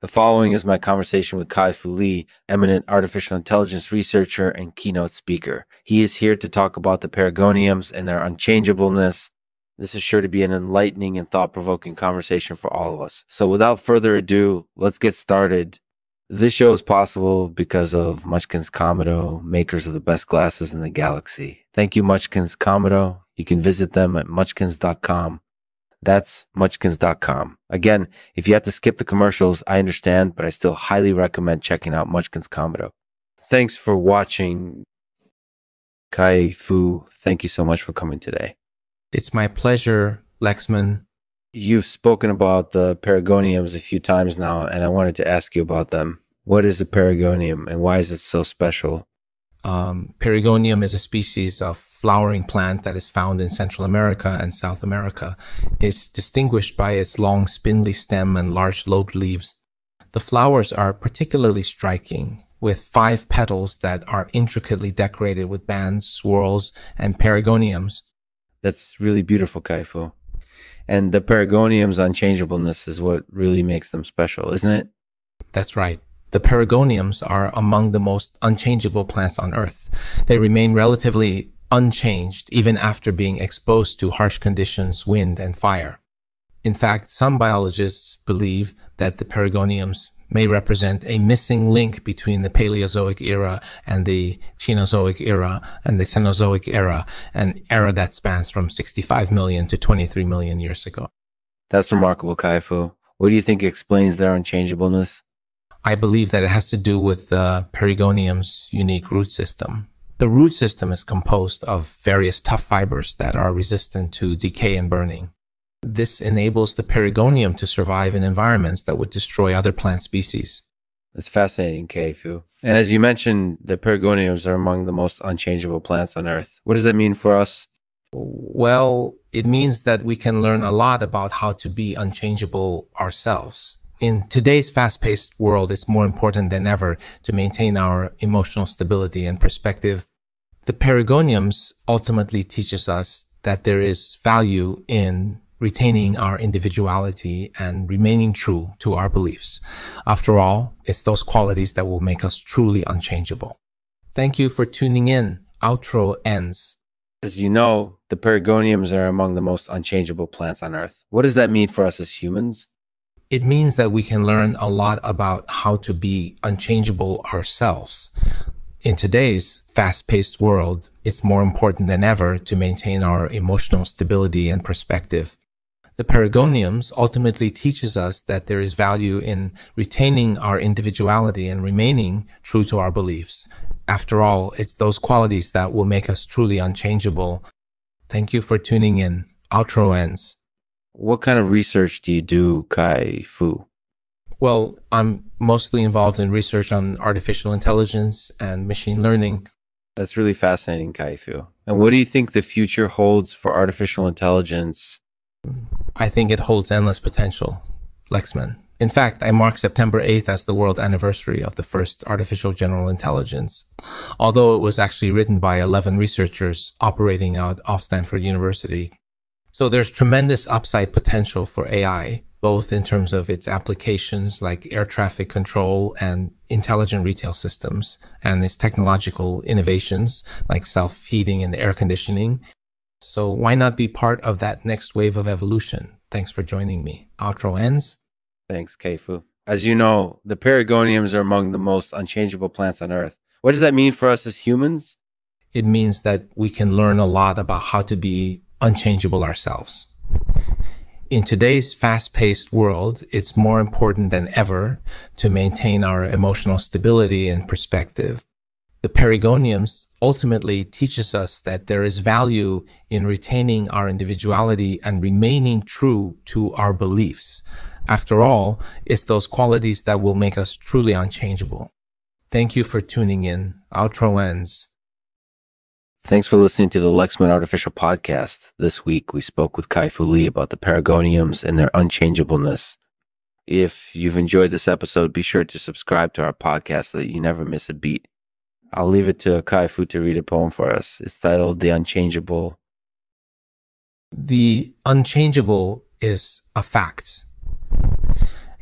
The following is my conversation with Kai Fu Lee, eminent artificial intelligence researcher and keynote speaker. He is here to talk about the perigoniums and their unchangeableness. This is sure to be an enlightening and thought provoking conversation for all of us. So without further ado, let's get started. This show is possible because of Munchkins Komodo, makers of the best glasses in the galaxy. Thank you, Munchkins Komodo. You can visit them at munchkins.com. That's munchkins.com. Again, if you have to skip the commercials, I understand, but I still highly recommend checking out Munchkins. Thanks for watching. Kai Fu, thank you so much for coming today. It's my pleasure, Lexman. You've spoken about the perigoniums a few times now, and I wanted to ask you about them. What is a perigonium and why is it so special? Um, perigonium is a species of flowering plant that is found in Central America and South America. is distinguished by its long spindly stem and large lobed leaves. The flowers are particularly striking, with five petals that are intricately decorated with bands, swirls, and perigoniums. That's really beautiful, Kai Fu. And the perigonium's unchangeableness is what really makes them special, isn't it? That's right. The perigoniums are among the most unchangeable plants on earth. They remain relatively unchanged even after being exposed to harsh conditions, wind, and fire. In fact, some biologists believe that the perigoniums may represent a missing link between the Paleozoic era and the Cenozoic era and the Cenozoic era, an era that spans from 65 million to 23 million years ago. That's remarkable, Kai Fu. What do you think explains their unchangeableness? I believe that it has to do with the perigonium's unique root system. The root system is composed of various tough fibers that are resistant to decay and burning. This enables the perigonium to survive in environments that would destroy other plant species. That's fascinating, Kai Fu. And as you mentioned, the perigoniums are among the most unchangeable plants on Earth. What does that mean for us? Well, it means that we can learn a lot about how to be unchangeable ourselves. In today's fast-paced world, it's more important than ever to maintain our emotional stability and perspective. The perigoniums ultimately teaches us that there is value in retaining our individuality and remaining true to our beliefs. After all, it's those qualities that will make us truly unchangeable. Thank you for tuning in. Outro ends. As you know, the perigoniums are among the most unchangeable plants on Earth. What does that mean for us as humans? It means that we can learn a lot about how to be unchangeable ourselves. In today's fast-paced world, it's more important than ever to maintain our emotional stability and perspective. The Perigoniums ultimately teaches us that there is value in retaining our individuality and remaining true to our beliefs. After all, it's those qualities that will make us truly unchangeable. Thank you for tuning in. Outro ends. What kind of research do you do, Kai Fu? Well, I'm mostly involved in research on artificial intelligence and machine learning. That's really fascinating, Kai Fu. And what do you think the future holds for artificial intelligence I think it holds endless potential, Lexman. In fact, I mark September 8th as the world anniversary of the first artificial general intelligence, although it was actually written by 11 researchers operating out of Stanford University. So there's tremendous upside potential for AI, both in terms of its applications like air traffic control and intelligent retail systems, and its technological innovations like self-heating and air conditioning, so why not be part of that next wave of evolution? Thanks for joining me. Outro ends. Thanks, Kai Fu. As you know, the perigoniums are among the most unchangeable plants on earth. What does that mean for us as humans? It means that we can learn a lot about how to be unchangeable ourselves. In today's fast-paced world, it's more important than ever to maintain our emotional stability and perspective the perigoniums ultimately teaches us that there is value in retaining our individuality and remaining true to our beliefs. After all, it's those qualities that will make us truly unchangeable. Thank you for tuning in. Outro ends. Thanks for listening to the Lexman Artificial Podcast. This week we spoke with Kai Fu Lee about the perigoniums and their unchangeableness. If you've enjoyed this episode, be sure to subscribe to our podcast so that you never miss a beat. I'll leave it to Kai Fu to read a poem for us. It's titled The Unchangeable. The unchangeable is a fact.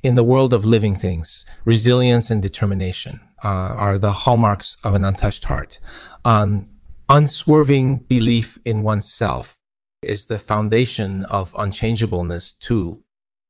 in the world of living things, resilience and determination uh, are the hallmarks of an untouched heart. Um, unswerving belief in oneself is the foundation of unchangeableness too.